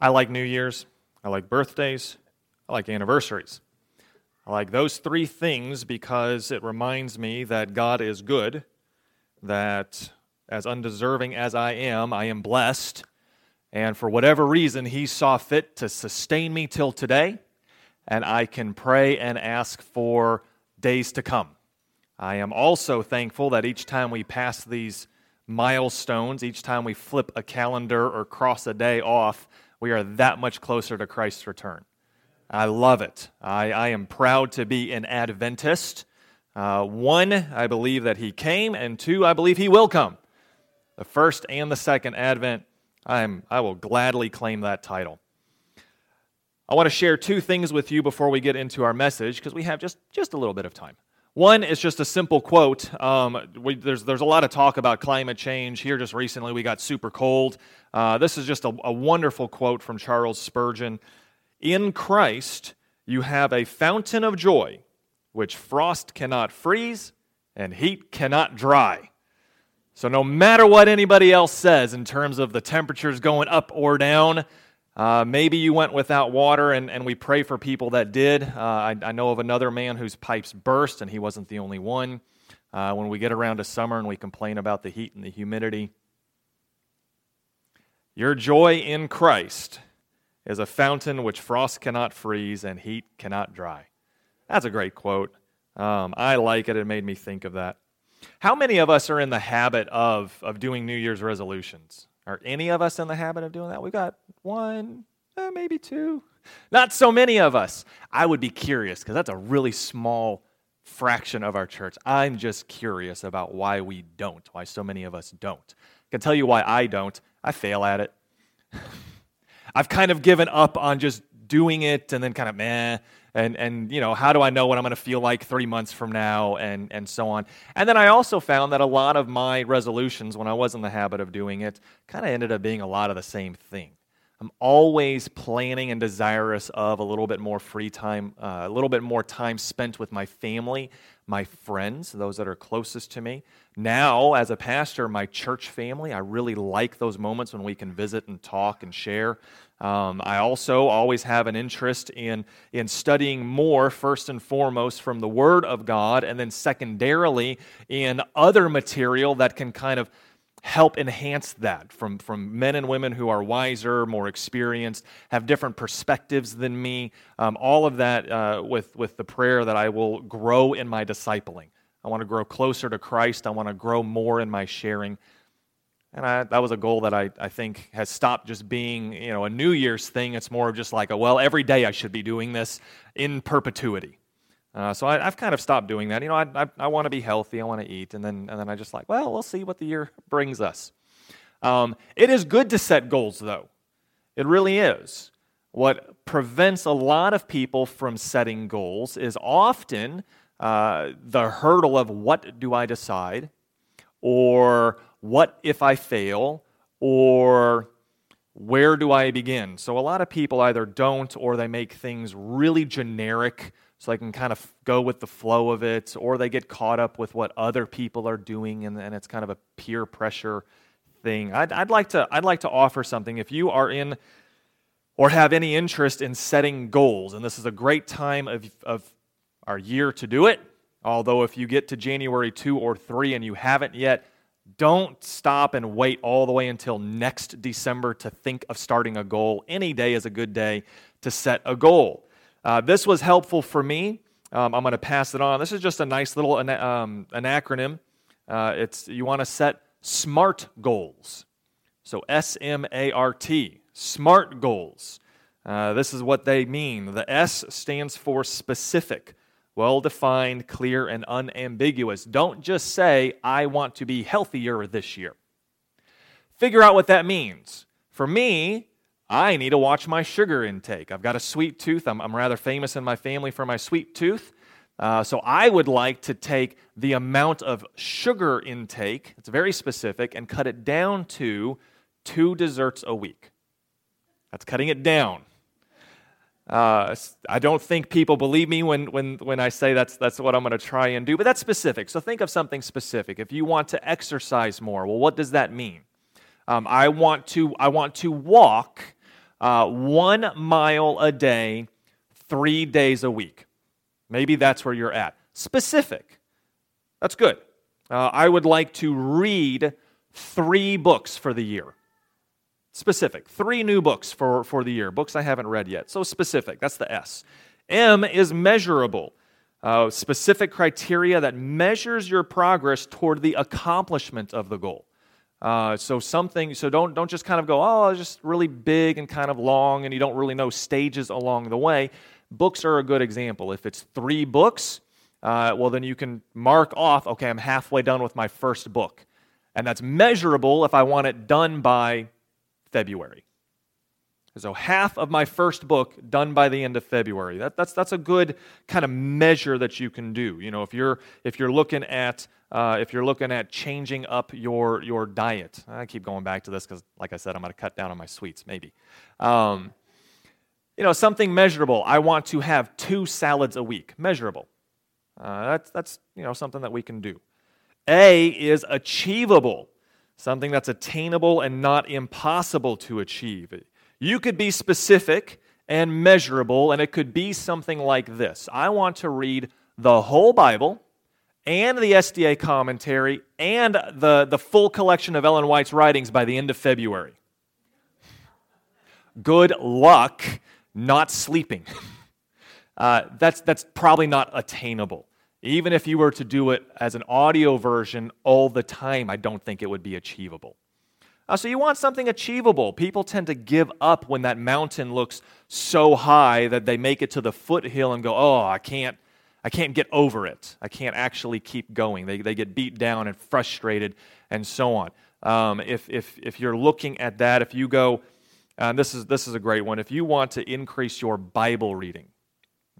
I like New Year's, I like birthdays, I like anniversaries. I like those three things because it reminds me that God is good, that as undeserving as I am, I am blessed, and for whatever reason, He saw fit to sustain me till today, and I can pray and ask for days to come. I am also thankful that each time we pass these milestones, each time we flip a calendar or cross a day off, we are that much closer to Christ's return. I love it. I, I am proud to be an Adventist. Uh, one, I believe that he came, and two, I believe he will come. The first and the second Advent, I, am, I will gladly claim that title. I want to share two things with you before we get into our message because we have just, just a little bit of time. One is just a simple quote. Um, we, there's, there's a lot of talk about climate change. Here, just recently, we got super cold. Uh, this is just a, a wonderful quote from Charles Spurgeon. In Christ, you have a fountain of joy, which frost cannot freeze and heat cannot dry. So, no matter what anybody else says in terms of the temperatures going up or down, uh, maybe you went without water, and, and we pray for people that did. Uh, I, I, know of another man whose pipes burst, and he wasn't the only one. Uh, when we get around to summer and we complain about the heat and the humidity, your joy in Christ is a fountain which frost cannot freeze and heat cannot dry. That's a great quote. Um, I like it. It made me think of that. How many of us are in the habit of, of doing New Year's resolutions? Are any of us in the habit of doing that? We got one, eh, maybe two. Not so many of us. I would be curious because that's a really small fraction of our church. I'm just curious about why we don't, why so many of us don't. I can tell you why I don't. I fail at it. I've kind of given up on just doing it and then kind of meh and and you know how do i know what i'm going to feel like three months from now and and so on. And then i also found that a lot of my resolutions when i was in the habit of doing it kind of ended up being a lot of the same thing. I'm always planning and desirous of a little bit more free time uh, a little bit more time spent with my family my friends those that are closest to me now as a pastor my church family i really like those moments when we can visit and talk and share um, I also always have an interest in, in studying more, first and foremost, from the Word of God, and then secondarily in other material that can kind of help enhance that from, from men and women who are wiser, more experienced, have different perspectives than me. Um, all of that uh, with, with the prayer that I will grow in my discipling. I want to grow closer to Christ. I want to grow more in my sharing. And I, that was a goal that I, I think has stopped just being you know a New Year's thing. It's more of just like a well, every day I should be doing this in perpetuity. Uh, so I, have kind of stopped doing that. You know, I, I, I want to be healthy. I want to eat, and then and then I just like, well, we'll see what the year brings us. Um, it is good to set goals, though. It really is. What prevents a lot of people from setting goals is often uh, the hurdle of what do I decide, or what if I fail? Or where do I begin? So a lot of people either don't or they make things really generic so they can kind of go with the flow of it, or they get caught up with what other people are doing and, and it's kind of a peer pressure thing. I'd, I'd, like to, I'd like to offer something. If you are in or have any interest in setting goals, and this is a great time of, of our year to do it, although if you get to January 2 or 3 and you haven't yet, don't stop and wait all the way until next December to think of starting a goal. Any day is a good day to set a goal. Uh, this was helpful for me. Um, I'm going to pass it on. This is just a nice little an, um, an acronym. Uh, it's you want to set SMART goals. So S M A R T, SMART goals. Uh, this is what they mean. The S stands for specific well defined, clear, and unambiguous. Don't just say, I want to be healthier this year. Figure out what that means. For me, I need to watch my sugar intake. I've got a sweet tooth. I'm, I'm rather famous in my family for my sweet tooth. Uh, so I would like to take the amount of sugar intake, it's very specific, and cut it down to two desserts a week. That's cutting it down. Uh, I don't think people believe me when, when, when I say that's, that's what I'm going to try and do, but that's specific. So think of something specific. If you want to exercise more, well, what does that mean? Um, I, want to, I want to walk uh, one mile a day, three days a week. Maybe that's where you're at. Specific. That's good. Uh, I would like to read three books for the year. Specific. Three new books for, for the year. Books I haven't read yet. So specific. That's the S. M is measurable. Uh, specific criteria that measures your progress toward the accomplishment of the goal. Uh, so something, so don't don't just kind of go, oh, it's just really big and kind of long, and you don't really know stages along the way. Books are a good example. If it's three books, uh, well, then you can mark off, okay, I'm halfway done with my first book. And that's measurable if I want it done by February. So half of my first book done by the end of February. That, that's, that's a good kind of measure that you can do. You know, if you're, if you're looking at uh, if you're looking at changing up your, your diet. I keep going back to this because, like I said, I'm going to cut down on my sweets, maybe. Um, you know, something measurable. I want to have two salads a week. Measurable. Uh, that's, that's, you know, something that we can do. A is achievable, something that's attainable and not impossible to achieve. You could be specific and measurable, and it could be something like this I want to read the whole Bible and the SDA commentary and the, the full collection of Ellen White's writings by the end of February. Good luck not sleeping. Uh, that's, that's probably not attainable. Even if you were to do it as an audio version all the time, I don't think it would be achievable. Uh, so you want something achievable. People tend to give up when that mountain looks so high that they make it to the foothill and go, oh, I can't, I can't get over it. I can't actually keep going. They, they get beat down and frustrated and so on. Um, if, if, if you're looking at that, if you go, uh, this, is, this is a great one. If you want to increase your Bible reading,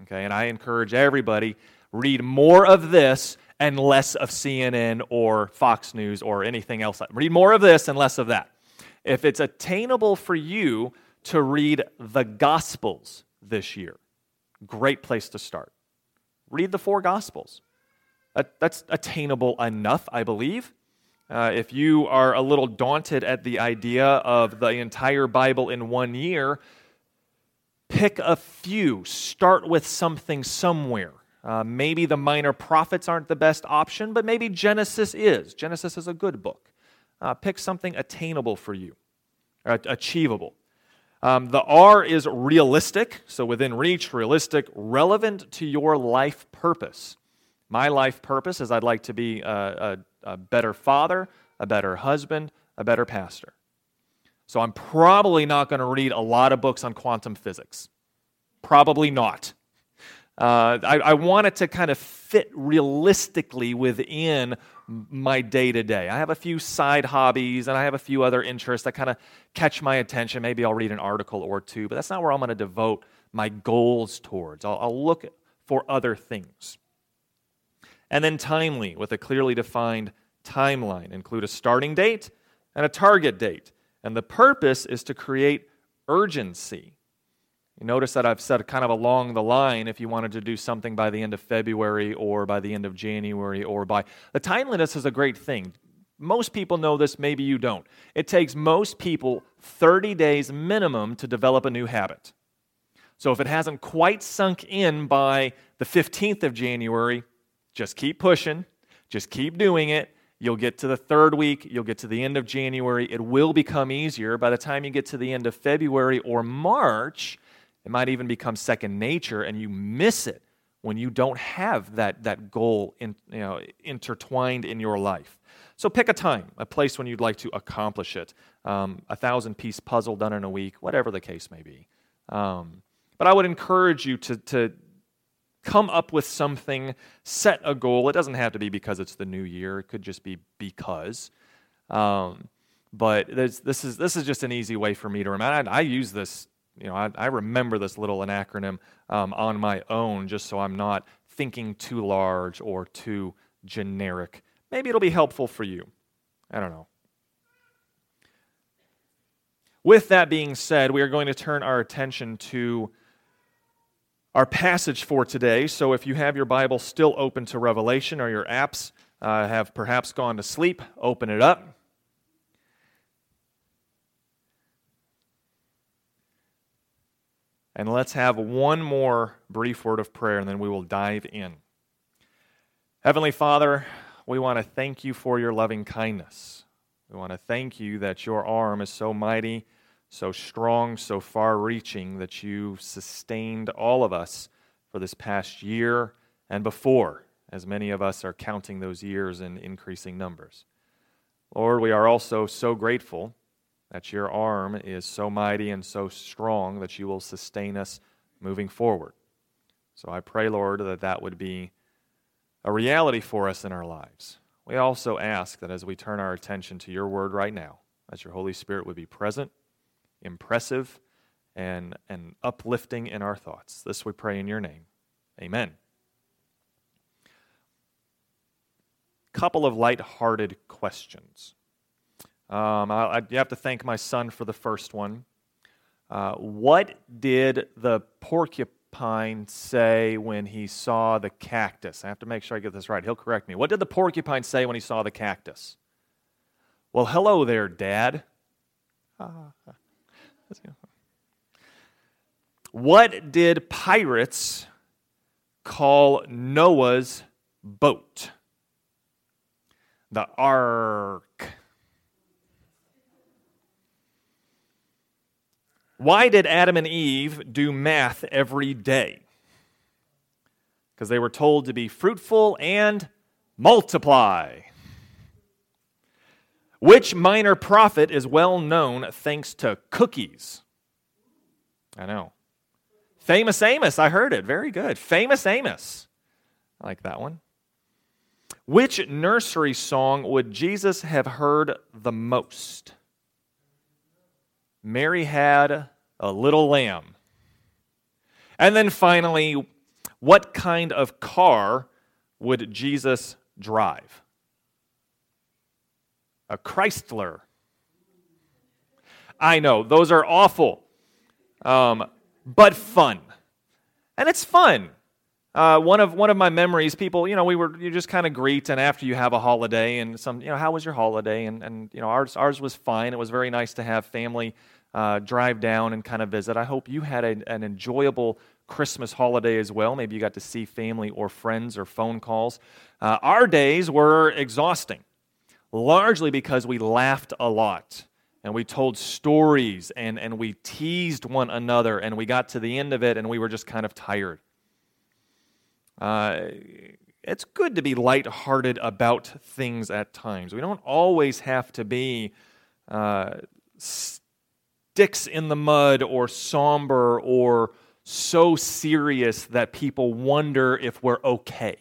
okay, and I encourage everybody, read more of this and less of CNN or Fox News or anything else. Read more of this and less of that. If it's attainable for you to read the Gospels this year, great place to start read the four Gospels. That, that's attainable enough, I believe. Uh, if you are a little daunted at the idea of the entire Bible in one year, pick a few. Start with something somewhere. Uh, maybe the minor prophets aren't the best option, but maybe Genesis is. Genesis is a good book. Uh, pick something attainable for you, achievable. Um, the R is realistic, so within reach, realistic, relevant to your life purpose. My life purpose is I'd like to be a, a, a better father, a better husband, a better pastor. So I'm probably not going to read a lot of books on quantum physics. Probably not. Uh, I, I want it to kind of fit realistically within my day to day. I have a few side hobbies and I have a few other interests that kind of catch my attention. Maybe I'll read an article or two, but that's not where I'm going to devote my goals towards. I'll, I'll look for other things. And then timely, with a clearly defined timeline, include a starting date and a target date. And the purpose is to create urgency. You notice that I've said kind of along the line if you wanted to do something by the end of February or by the end of January or by. The timeliness is a great thing. Most people know this, maybe you don't. It takes most people 30 days minimum to develop a new habit. So if it hasn't quite sunk in by the 15th of January, just keep pushing, just keep doing it. You'll get to the third week, you'll get to the end of January. It will become easier. By the time you get to the end of February or March, it might even become second nature, and you miss it when you don't have that, that goal in, you know, intertwined in your life. So pick a time, a place when you'd like to accomplish it. Um, a thousand piece puzzle done in a week, whatever the case may be. Um, but I would encourage you to, to come up with something, set a goal. It doesn't have to be because it's the new year, it could just be because. Um, but this is, this is just an easy way for me to remember. I, I use this you know, I, I remember this little acronym um, on my own just so I'm not thinking too large or too generic. Maybe it'll be helpful for you. I don't know. With that being said, we are going to turn our attention to our passage for today. So if you have your Bible still open to Revelation or your apps uh, have perhaps gone to sleep, open it up. And let's have one more brief word of prayer, and then we will dive in. Heavenly Father, we want to thank you for your loving kindness. We want to thank you that your arm is so mighty, so strong, so far reaching that you sustained all of us for this past year and before, as many of us are counting those years in increasing numbers. Lord, we are also so grateful that your arm is so mighty and so strong that you will sustain us moving forward. So I pray, Lord, that that would be a reality for us in our lives. We also ask that as we turn our attention to your word right now, that your Holy Spirit would be present, impressive, and, and uplifting in our thoughts. This we pray in your name. Amen. Couple of light-hearted questions. Um, I, I, you have to thank my son for the first one. Uh, what did the porcupine say when he saw the cactus? I have to make sure I get this right. He'll correct me. What did the porcupine say when he saw the cactus? Well, hello there, Dad. What did pirates call Noah's boat? The ark. Why did Adam and Eve do math every day? Because they were told to be fruitful and multiply. Which minor prophet is well known thanks to cookies? I know. Famous Amos, I heard it. Very good. Famous Amos. I like that one. Which nursery song would Jesus have heard the most? Mary had a little lamb. And then finally, what kind of car would Jesus drive? A Chrysler. I know, those are awful, um, but fun. And it's fun. Uh, one of one of my memories, people, you know, we were you just kind of greet, and after you have a holiday, and some, you know, how was your holiday? And and you know, ours ours was fine. It was very nice to have family uh, drive down and kind of visit. I hope you had a, an enjoyable Christmas holiday as well. Maybe you got to see family or friends or phone calls. Uh, our days were exhausting, largely because we laughed a lot and we told stories and, and we teased one another and we got to the end of it and we were just kind of tired. Uh, it's good to be lighthearted about things at times. We don't always have to be uh, sticks in the mud or somber or so serious that people wonder if we're okay.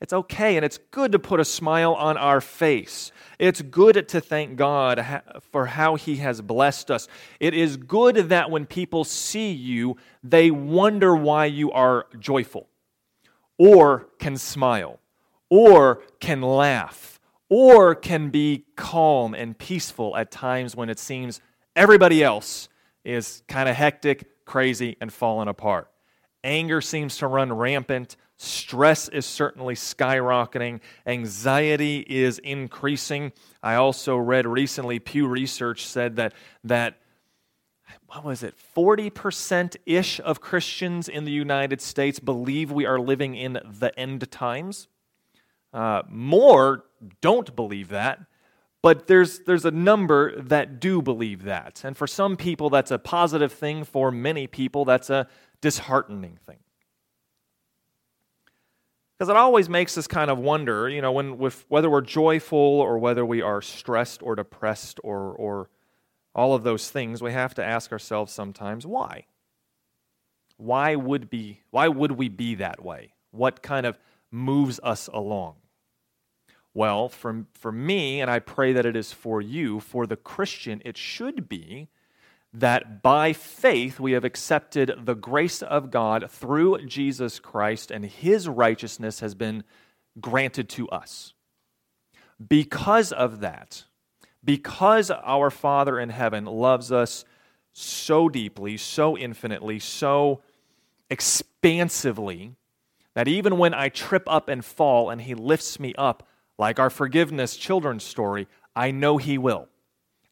It's okay, and it's good to put a smile on our face. It's good to thank God for how He has blessed us. It is good that when people see you, they wonder why you are joyful, or can smile, or can laugh, or can be calm and peaceful at times when it seems Everybody else is kind of hectic, crazy, and falling apart. Anger seems to run rampant. Stress is certainly skyrocketing. Anxiety is increasing. I also read recently, Pew Research said that, that what was it, 40% ish of Christians in the United States believe we are living in the end times. Uh, more don't believe that. But there's, there's a number that do believe that. And for some people, that's a positive thing. For many people, that's a disheartening thing. Because it always makes us kind of wonder, you know, when, with, whether we're joyful or whether we are stressed or depressed or, or all of those things, we have to ask ourselves sometimes why? Why would, be, why would we be that way? What kind of moves us along? Well, for, for me, and I pray that it is for you, for the Christian, it should be that by faith we have accepted the grace of God through Jesus Christ, and his righteousness has been granted to us. Because of that, because our Father in heaven loves us so deeply, so infinitely, so expansively, that even when I trip up and fall and he lifts me up, like our forgiveness children's story, I know He will.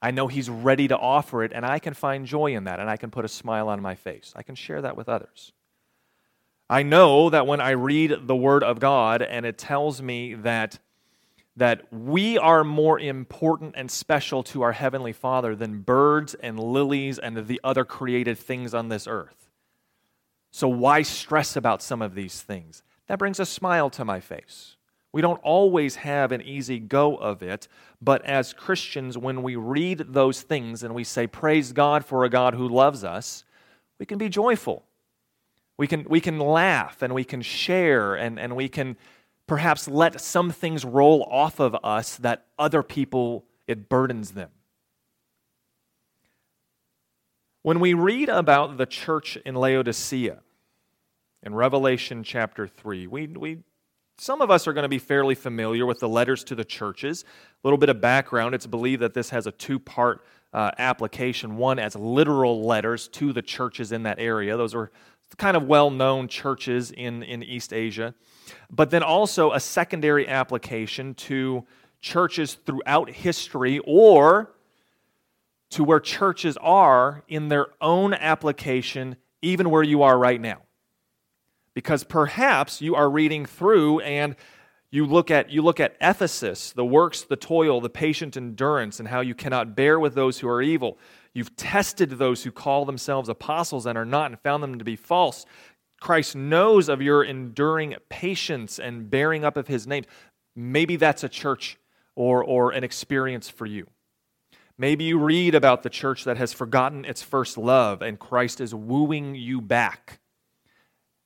I know He's ready to offer it, and I can find joy in that, and I can put a smile on my face. I can share that with others. I know that when I read the Word of God and it tells me that, that we are more important and special to our Heavenly Father than birds and lilies and the other created things on this earth. So, why stress about some of these things? That brings a smile to my face. We don't always have an easy go of it, but as Christians, when we read those things and we say, Praise God for a God who loves us, we can be joyful we can, we can laugh and we can share and, and we can perhaps let some things roll off of us that other people, it burdens them. When we read about the church in Laodicea in Revelation chapter 3, we, we, some of us are going to be fairly familiar with the letters to the churches. A little bit of background it's believed that this has a two part uh, application one as literal letters to the churches in that area. Those are kind of well known churches in, in East Asia, but then also a secondary application to churches throughout history or to where churches are in their own application, even where you are right now. Because perhaps you are reading through and you look at you look at Ephesus, the works, the toil, the patient endurance, and how you cannot bear with those who are evil. You've tested those who call themselves apostles and are not and found them to be false. Christ knows of your enduring patience and bearing up of his name. Maybe that's a church or, or an experience for you. Maybe you read about the church that has forgotten its first love and Christ is wooing you back.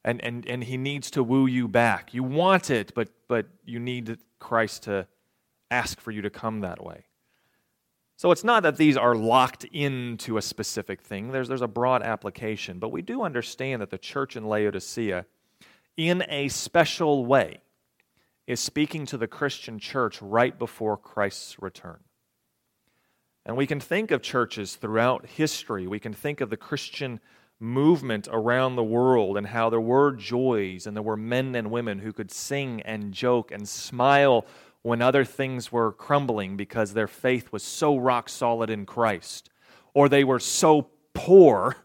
And, and, and he needs to woo you back. You want it, but, but you need Christ to ask for you to come that way. So it's not that these are locked into a specific thing, there's, there's a broad application. But we do understand that the church in Laodicea, in a special way, is speaking to the Christian church right before Christ's return. And we can think of churches throughout history, we can think of the Christian movement around the world and how there were joys and there were men and women who could sing and joke and smile when other things were crumbling because their faith was so rock solid in Christ, or they were so poor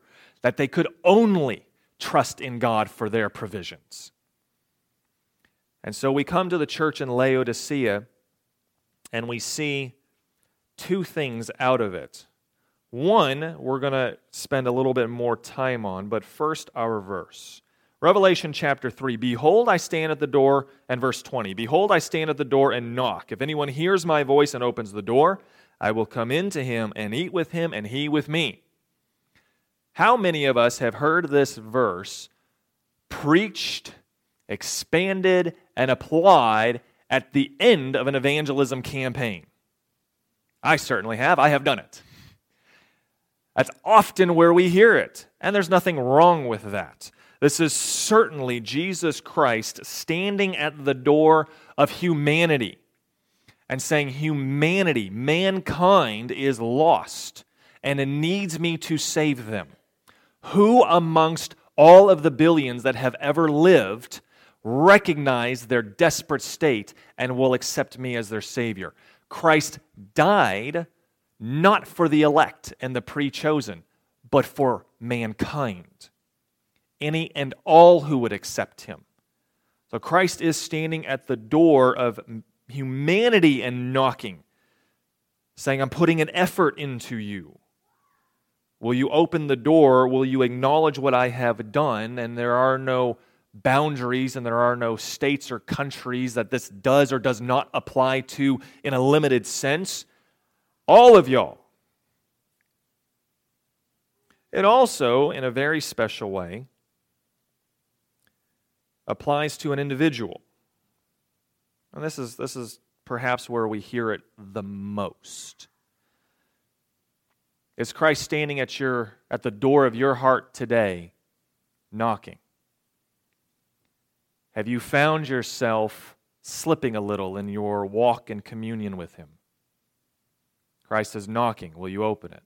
that they could only trust in God for their provisions. And so we come to the church in Laodicea and we see two things out of it. One, we're going to spend a little bit more time on, but first, our verse. Revelation chapter 3 Behold, I stand at the door, and verse 20 Behold, I stand at the door and knock. If anyone hears my voice and opens the door, I will come in to him and eat with him, and he with me. How many of us have heard this verse preached, expanded, and applied at the end of an evangelism campaign? I certainly have. I have done it. That's often where we hear it, and there's nothing wrong with that. This is certainly Jesus Christ standing at the door of humanity and saying, Humanity, mankind is lost and it needs me to save them. Who amongst all of the billions that have ever lived recognize their desperate state and will accept me as their Savior? Christ died not for the elect and the pre chosen, but for mankind any and all who would accept him. So Christ is standing at the door of humanity and knocking, saying, I'm putting an effort into you. Will you open the door? Will you acknowledge what I have done? And there are no boundaries and there are no states or countries that this does or does not apply to in a limited sense. All of y'all. It also, in a very special way, applies to an individual. And this is, this is perhaps where we hear it the most. Is Christ standing at, your, at the door of your heart today, knocking? Have you found yourself slipping a little in your walk and communion with Him? Christ is knocking. Will you open it?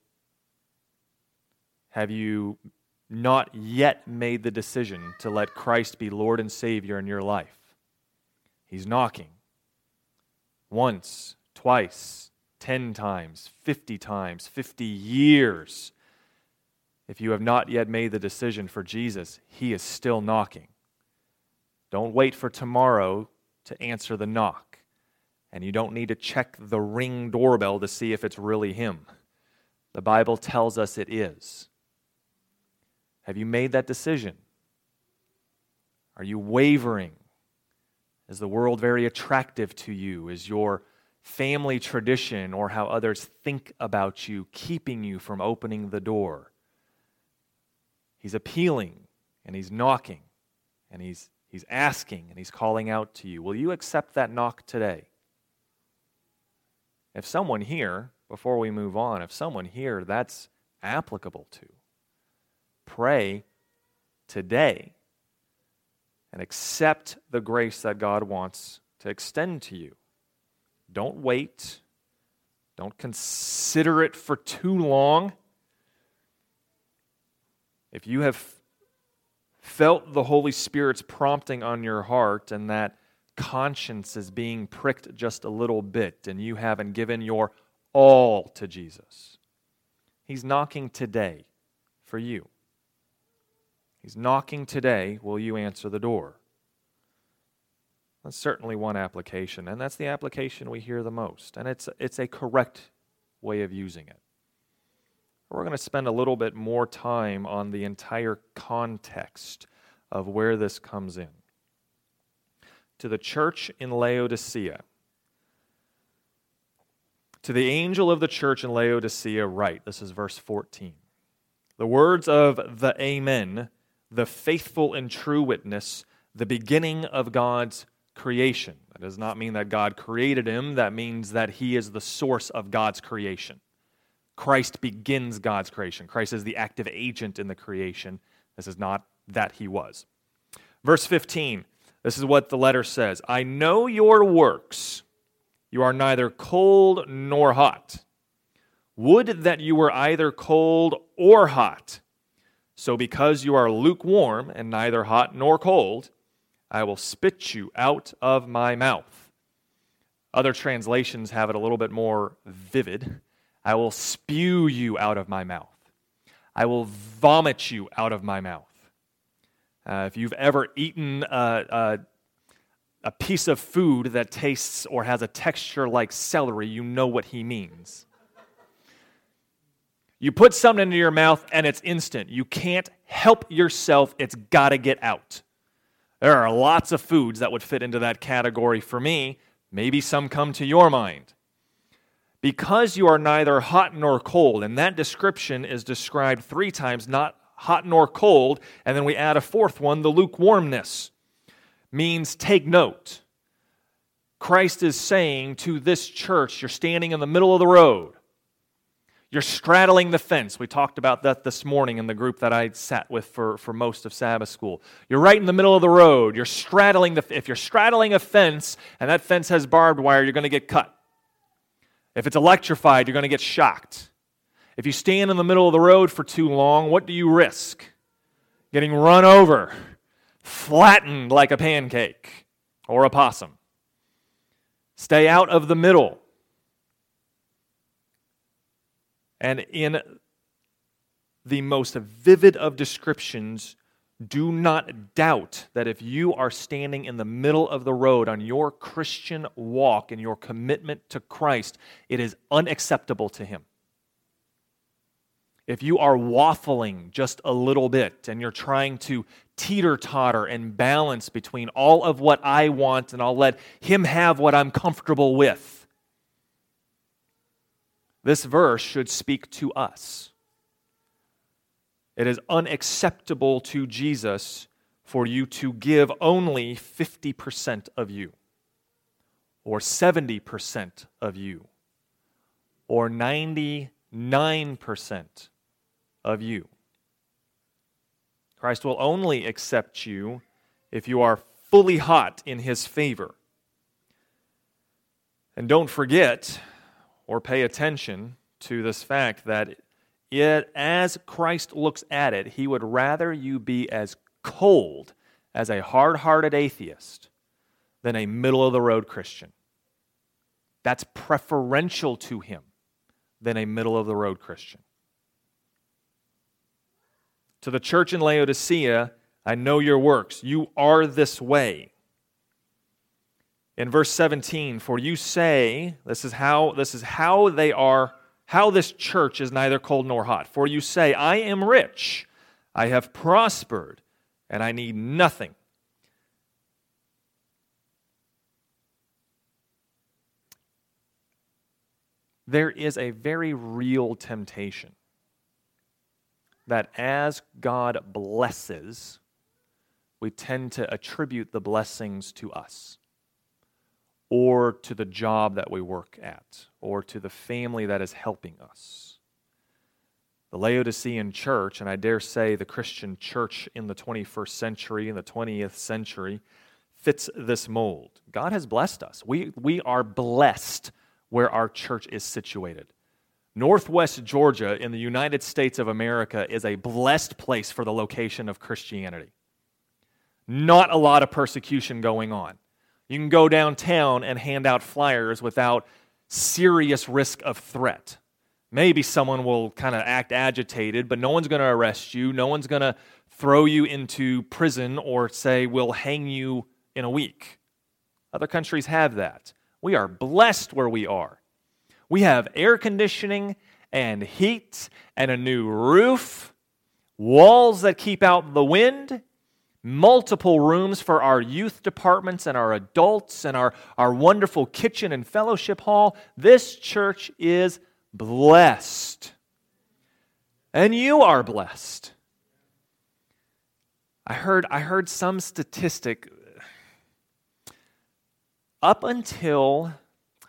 Have you not yet made the decision to let Christ be Lord and Savior in your life. He's knocking. Once, twice, 10 times, 50 times, 50 years. If you have not yet made the decision for Jesus, He is still knocking. Don't wait for tomorrow to answer the knock. And you don't need to check the ring doorbell to see if it's really Him. The Bible tells us it is. Have you made that decision? Are you wavering? Is the world very attractive to you? Is your family tradition or how others think about you keeping you from opening the door? He's appealing and he's knocking and he's, he's asking and he's calling out to you. Will you accept that knock today? If someone here, before we move on, if someone here that's applicable to, pray today and accept the grace that God wants to extend to you. Don't wait. Don't consider it for too long. If you have felt the Holy Spirit's prompting on your heart and that conscience is being pricked just a little bit and you haven't given your all to Jesus, He's knocking today for you. He's knocking today. Will you answer the door? That's certainly one application, and that's the application we hear the most. And it's, it's a correct way of using it. We're going to spend a little bit more time on the entire context of where this comes in. To the church in Laodicea, to the angel of the church in Laodicea, write this is verse 14. The words of the Amen the faithful and true witness, the beginning of God's creation. That does not mean that God created him, that means that he is the source of God's creation. Christ begins God's creation. Christ is the active agent in the creation. This is not that he was. Verse 15, this is what the letter says I know your works. You are neither cold nor hot. Would that you were either cold or hot. So, because you are lukewarm and neither hot nor cold, I will spit you out of my mouth. Other translations have it a little bit more vivid. I will spew you out of my mouth. I will vomit you out of my mouth. Uh, if you've ever eaten a, a, a piece of food that tastes or has a texture like celery, you know what he means. You put something into your mouth and it's instant. You can't help yourself, it's got to get out. There are lots of foods that would fit into that category for me. Maybe some come to your mind. Because you are neither hot nor cold, and that description is described three times, not hot nor cold, and then we add a fourth one, the lukewarmness, means take note. Christ is saying to this church, you're standing in the middle of the road. You're straddling the fence. We talked about that this morning in the group that I sat with for, for most of Sabbath school. You're right in the middle of the road. You're straddling the if you're straddling a fence and that fence has barbed wire, you're going to get cut. If it's electrified, you're going to get shocked. If you stand in the middle of the road for too long, what do you risk? Getting run over, flattened like a pancake or a possum. Stay out of the middle. And in the most vivid of descriptions, do not doubt that if you are standing in the middle of the road on your Christian walk and your commitment to Christ, it is unacceptable to Him. If you are waffling just a little bit and you're trying to teeter totter and balance between all of what I want and I'll let Him have what I'm comfortable with, this verse should speak to us. It is unacceptable to Jesus for you to give only 50% of you, or 70% of you, or 99% of you. Christ will only accept you if you are fully hot in his favor. And don't forget, or pay attention to this fact that it, as Christ looks at it, he would rather you be as cold as a hard hearted atheist than a middle of the road Christian. that's preferential to him than a middle of the road Christian. To the church in Laodicea, I know your works. You are this way. In verse 17, for you say, this is how this is how they are, how this church is neither cold nor hot. For you say, I am rich, I have prospered, and I need nothing. There is a very real temptation that as God blesses, we tend to attribute the blessings to us or to the job that we work at or to the family that is helping us. The Laodicean church, and I dare say the Christian church in the 21st century, in the 20th century, fits this mold. God has blessed us. We, we are blessed where our church is situated. Northwest Georgia in the United States of America is a blessed place for the location of Christianity. Not a lot of persecution going on. You can go downtown and hand out flyers without serious risk of threat. Maybe someone will kind of act agitated, but no one's going to arrest you. No one's going to throw you into prison or say, we'll hang you in a week. Other countries have that. We are blessed where we are. We have air conditioning and heat and a new roof, walls that keep out the wind, multiple rooms for our youth departments and our adults, and our, our wonderful kitchen and fellowship hall. This church is blessed. And you are blessed. I heard, I heard some statistic up until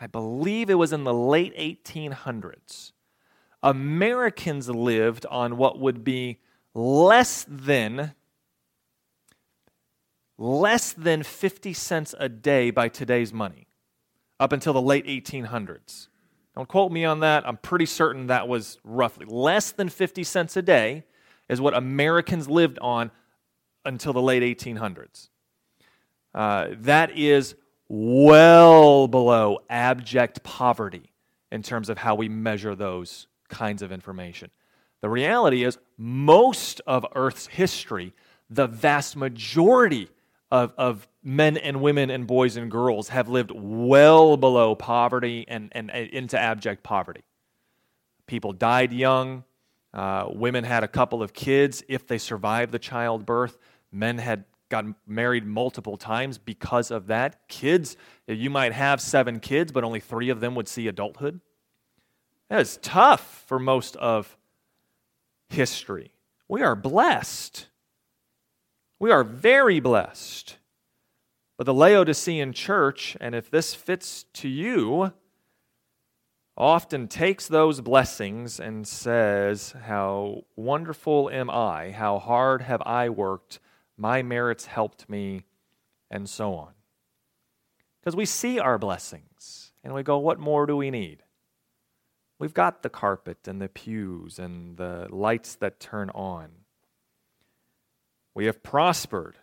I believe it was in the late 1800s, Americans lived on what would be less than less than 50 cents a day by today's money up until the late 1800s. Don't quote me on that. I'm pretty certain that was roughly less than 50 cents a day is what Americans lived on until the late 1800s. Uh, that is well below abject poverty in terms of how we measure those kinds of information. The reality is, most of Earth's history, the vast majority of, of men and women and boys and girls have lived well below poverty and, and, and into abject poverty. People died young. Uh, women had a couple of kids if they survived the childbirth. Men had got married multiple times because of that. Kids, you might have seven kids, but only three of them would see adulthood. That is tough for most of history. We are blessed. We are very blessed. But the Laodicean church, and if this fits to you, often takes those blessings and says, How wonderful am I? How hard have I worked? My merits helped me, and so on. Because we see our blessings and we go, what more do we need? We've got the carpet and the pews and the lights that turn on. We have prospered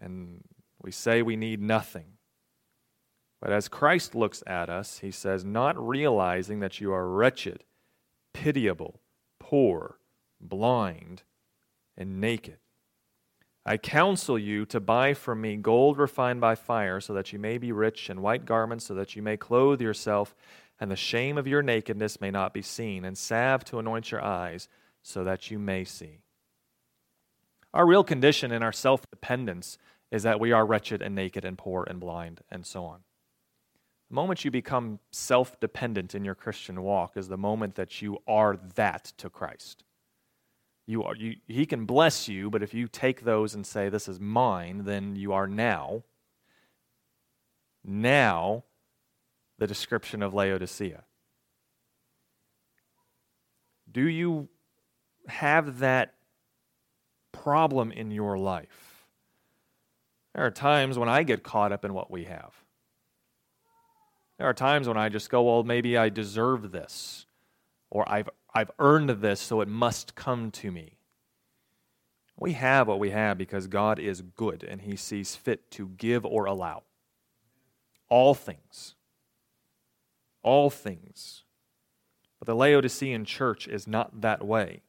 and we say we need nothing. But as Christ looks at us, he says, not realizing that you are wretched, pitiable, poor, blind, and naked. I counsel you to buy from me gold refined by fire, so that you may be rich, and white garments, so that you may clothe yourself, and the shame of your nakedness may not be seen, and salve to anoint your eyes, so that you may see. Our real condition in our self dependence is that we are wretched and naked and poor and blind, and so on. The moment you become self dependent in your Christian walk is the moment that you are that to Christ. You are, you, he can bless you, but if you take those and say, This is mine, then you are now, now, the description of Laodicea. Do you have that problem in your life? There are times when I get caught up in what we have. There are times when I just go, well, maybe I deserve this, or I've I've earned this, so it must come to me. We have what we have because God is good and He sees fit to give or allow all things. all things. But the Laodicean church is not that way.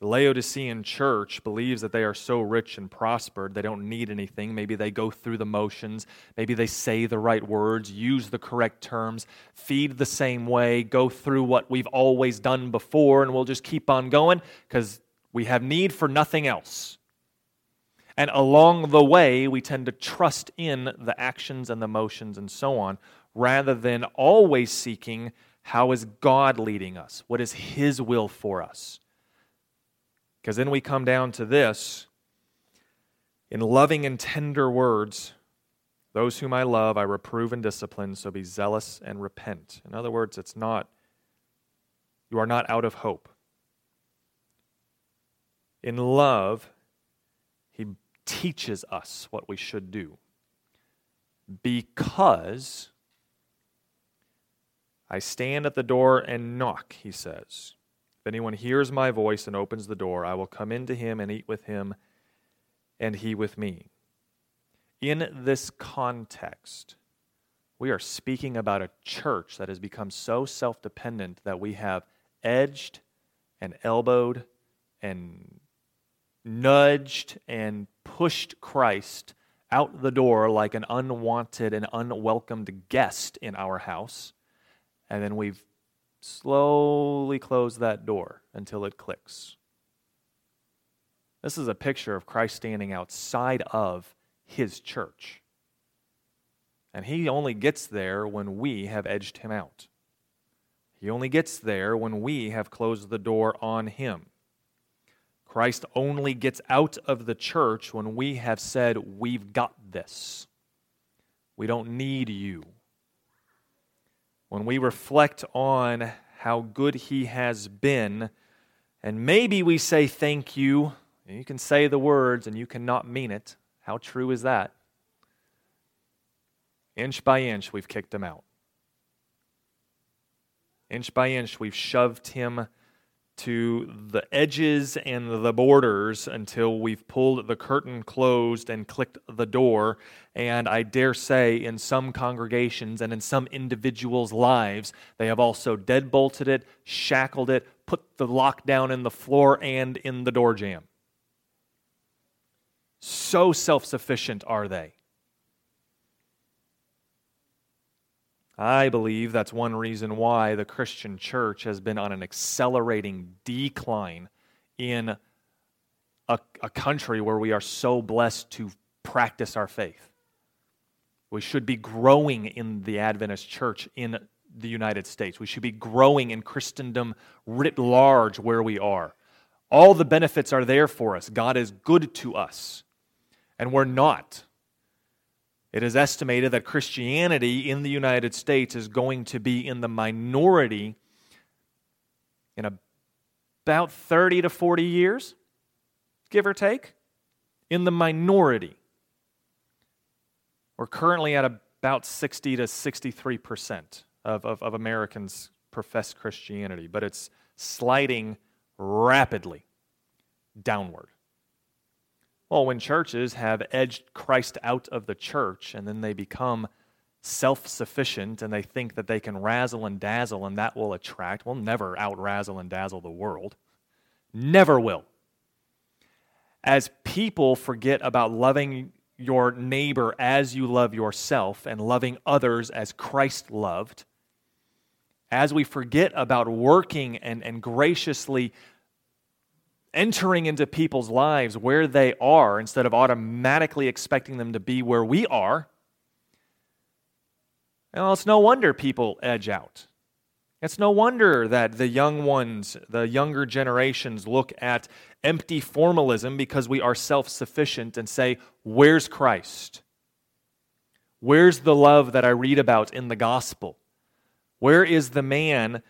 The Laodicean church believes that they are so rich and prospered, they don't need anything. Maybe they go through the motions. Maybe they say the right words, use the correct terms, feed the same way, go through what we've always done before, and we'll just keep on going because we have need for nothing else. And along the way, we tend to trust in the actions and the motions and so on, rather than always seeking how is God leading us? What is His will for us? Because then we come down to this in loving and tender words, those whom I love, I reprove and discipline, so be zealous and repent. In other words, it's not, you are not out of hope. In love, he teaches us what we should do. Because I stand at the door and knock, he says anyone hears my voice and opens the door, I will come into him and eat with him, and he with me. In this context, we are speaking about a church that has become so self dependent that we have edged and elbowed and nudged and pushed Christ out the door like an unwanted and unwelcomed guest in our house. And then we've slowly close that door until it clicks. This is a picture of Christ standing outside of his church. And he only gets there when we have edged him out. He only gets there when we have closed the door on him. Christ only gets out of the church when we have said, We've got this. We don't need you when we reflect on how good He has been, and maybe we say thank you, you can say the words and you cannot mean it. How true is that? Inch by inch, we've kicked Him out. Inch by inch, we've shoved Him to the edges and the borders until we've pulled the curtain closed and clicked the door. And I dare say, in some congregations and in some individuals' lives, they have also deadbolted it, shackled it, put the lock down in the floor and in the door jamb. So self sufficient are they. I believe that's one reason why the Christian church has been on an accelerating decline in a, a, country where we are so blessed to practice our faith. We should be growing in the Adventist church in the United States. We should be growing in Christendom writ large where we are. All the benefits are there for us. God is good to us, and we're not. It is estimated that Christianity in the United States is going to be in the minority in about 30 to 40 years, give or take. In the minority. We're currently at about 60 to 63% of, of, of Americans profess Christianity, but it's sliding rapidly downward. Well, when churches have edged Christ out of the church and then they become self sufficient and they think that they can razzle and dazzle and that will attract, we'll never out razzle and dazzle the world. Never will. As people forget about loving your neighbor as you love yourself and loving others as Christ loved, as we forget about working and, and graciously entering into people's lives where they are instead of automatically expecting them to be where we are, well, it's no wonder people edge out. It's no wonder that the young ones, the younger generations, look at empty formalism because we are self sufficient and say, Where's Christ? Where's the love that I read about in the gospel? Where is the man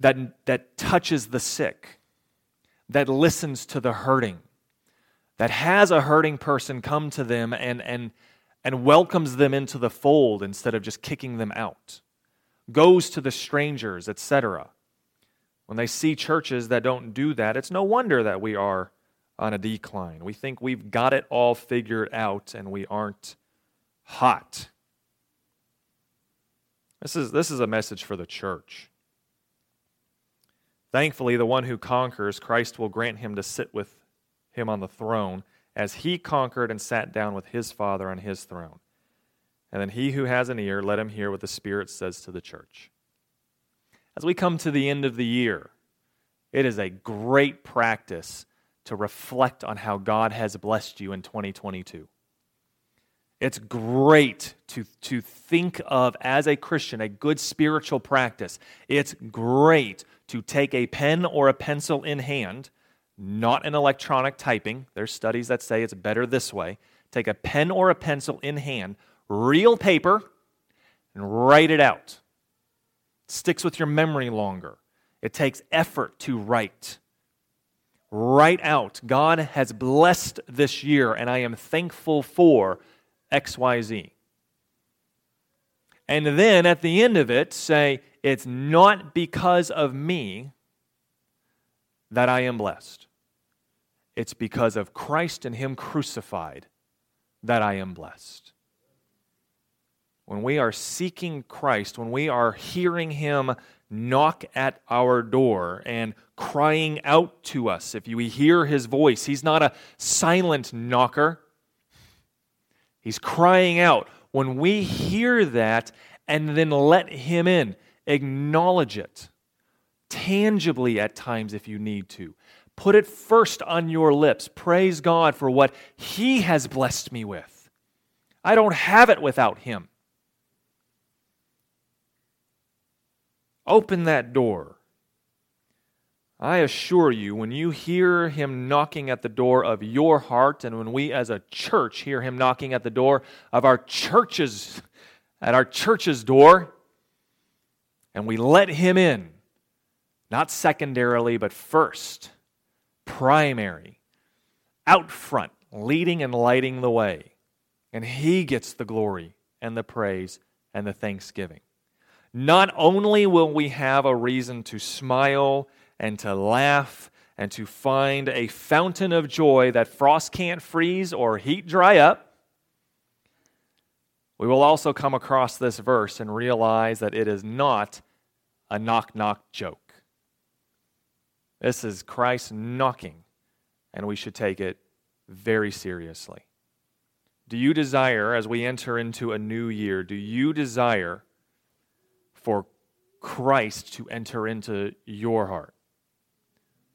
that, that touches the sick? That listens to the hurting, that has a hurting person come to them and, and, and welcomes them into the fold instead of just kicking them out, goes to the strangers, etc. When they see churches that don't do that, it's no wonder that we are on a decline. We think we've got it all figured out and we aren't hot. This is, this is a message for the church. Thankfully, the one who conquers, Christ will grant him to sit with him on the throne as he conquered and sat down with his Father on his throne. And then he who has an ear, let him hear what the Spirit says to the church. As we come to the end of the year, it is a great practice to reflect on how God has blessed you in 2022. It's great to, to think of as a Christian a good spiritual practice. It's great to take a pen or a pencil in hand, not an electronic typing. There's studies that say it's better this way. Take a pen or a pencil in hand, real paper, and write it out. It sticks with your memory longer. It takes effort to write. Write out, God has blessed this year, and I am thankful for XYZ. And then at the end of it, say, It's not because of me that I am blessed. It's because of Christ and Him crucified that I am blessed. When we are seeking Christ, when we are hearing Him knock at our door and crying out to us, if we hear His voice, He's not a silent knocker. He's crying out. When we hear that and then let Him in, acknowledge it tangibly at times if you need to. Put it first on your lips. Praise God for what He has blessed me with. I don't have it without Him. Open that door. I assure you, when you hear him knocking at the door of your heart, and when we as a church hear him knocking at the door of our churches, at our church's door, and we let him in, not secondarily, but first, primary, out front, leading and lighting the way, and he gets the glory and the praise and the thanksgiving. Not only will we have a reason to smile and to laugh and to find a fountain of joy that frost can't freeze or heat dry up, we will also come across this verse and realize that it is not a knock knock joke. This is Christ knocking, and we should take it very seriously. Do you desire, as we enter into a new year, do you desire for Christ to enter into your heart?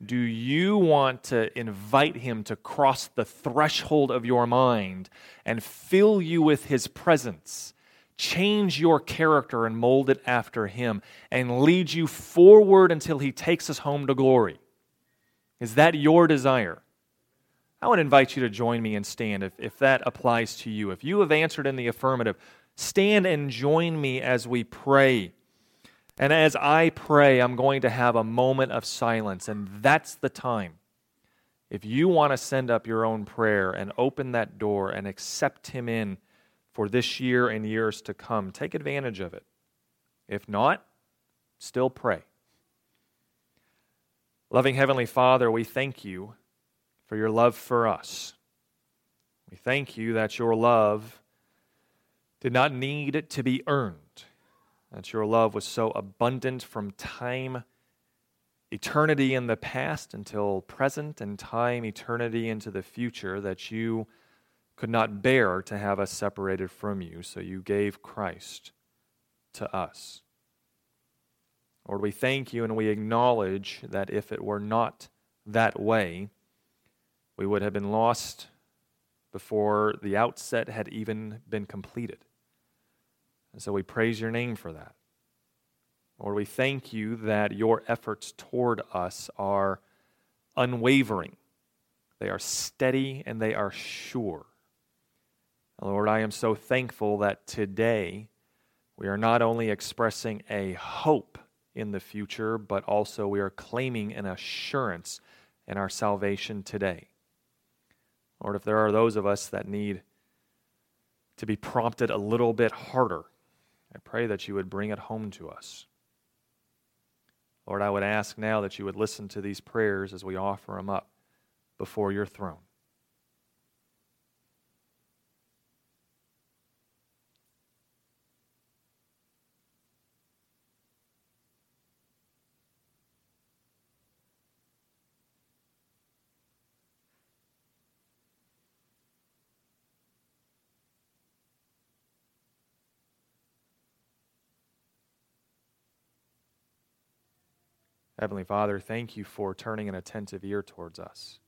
Do you want to invite him to cross the threshold of your mind and fill you with his presence? Change your character and mold it after him and lead you forward until he takes us home to glory. Is that your desire? I would invite you to join me and stand if, if that applies to you. If you have answered in the affirmative, stand and join me as we pray and as I pray, I'm going to have a moment of silence, and that's the time. If you want to send up your own prayer and open that door and accept Him in for this year and years to come, take advantage of it. If not, still pray. Loving Heavenly Father, we thank you for your love for us. We thank you that your love did not need to be earned that your love was so abundant from time, eternity in the past until present, and time, eternity into the future, that you could not bear to have us separated from you, so you gave Christ to us. Lord, we thank you and we acknowledge that if it were not that way, we would have been lost before the outset had even been completed. And so we praise your name for that. Lord, we thank you that your efforts toward us are unwavering, they are steady, and they are sure. Lord, I am so thankful that today we are not only expressing a hope in the future, but also we are claiming an assurance in our salvation today. Lord, if there are those of us that need to be prompted a little bit harder I pray that you would bring it home to us. Lord, I would ask now that you would listen to these prayers as we offer them up before your throne. Heavenly Father, thank you for turning an attentive ear towards us.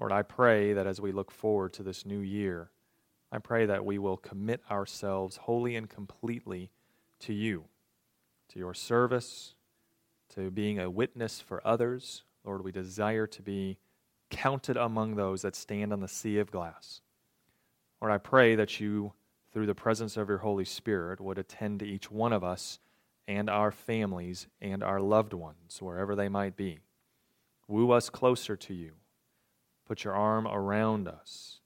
Lord, I pray that as we look forward to this new year, I pray that we will commit ourselves wholly and completely to you, to your service, to being a witness for others. Lord, we desire to be counted among those that stand on the sea of glass. Lord, I pray that you, through the presence of your Holy Spirit, would attend to each one of us and our families and our loved ones, wherever they might be. Woo us closer to you. Put your arm around us.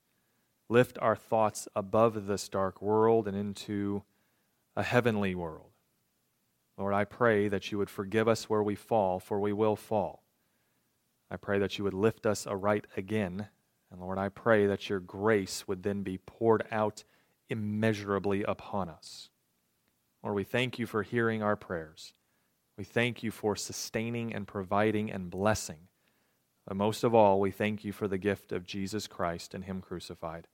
Lift our thoughts above this dark world and into a heavenly world. Lord, I pray that you would forgive us where we fall, for we will fall. I pray that you would lift us aright again. And Lord, I pray that your grace would then be poured out immeasurably upon us. Lord, we thank you for hearing our prayers. We thank you for sustaining and providing and blessing. But most of all, we thank you for the gift of Jesus Christ and Him crucified.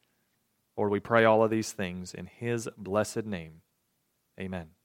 Lord, we pray all of these things in His blessed name. Amen.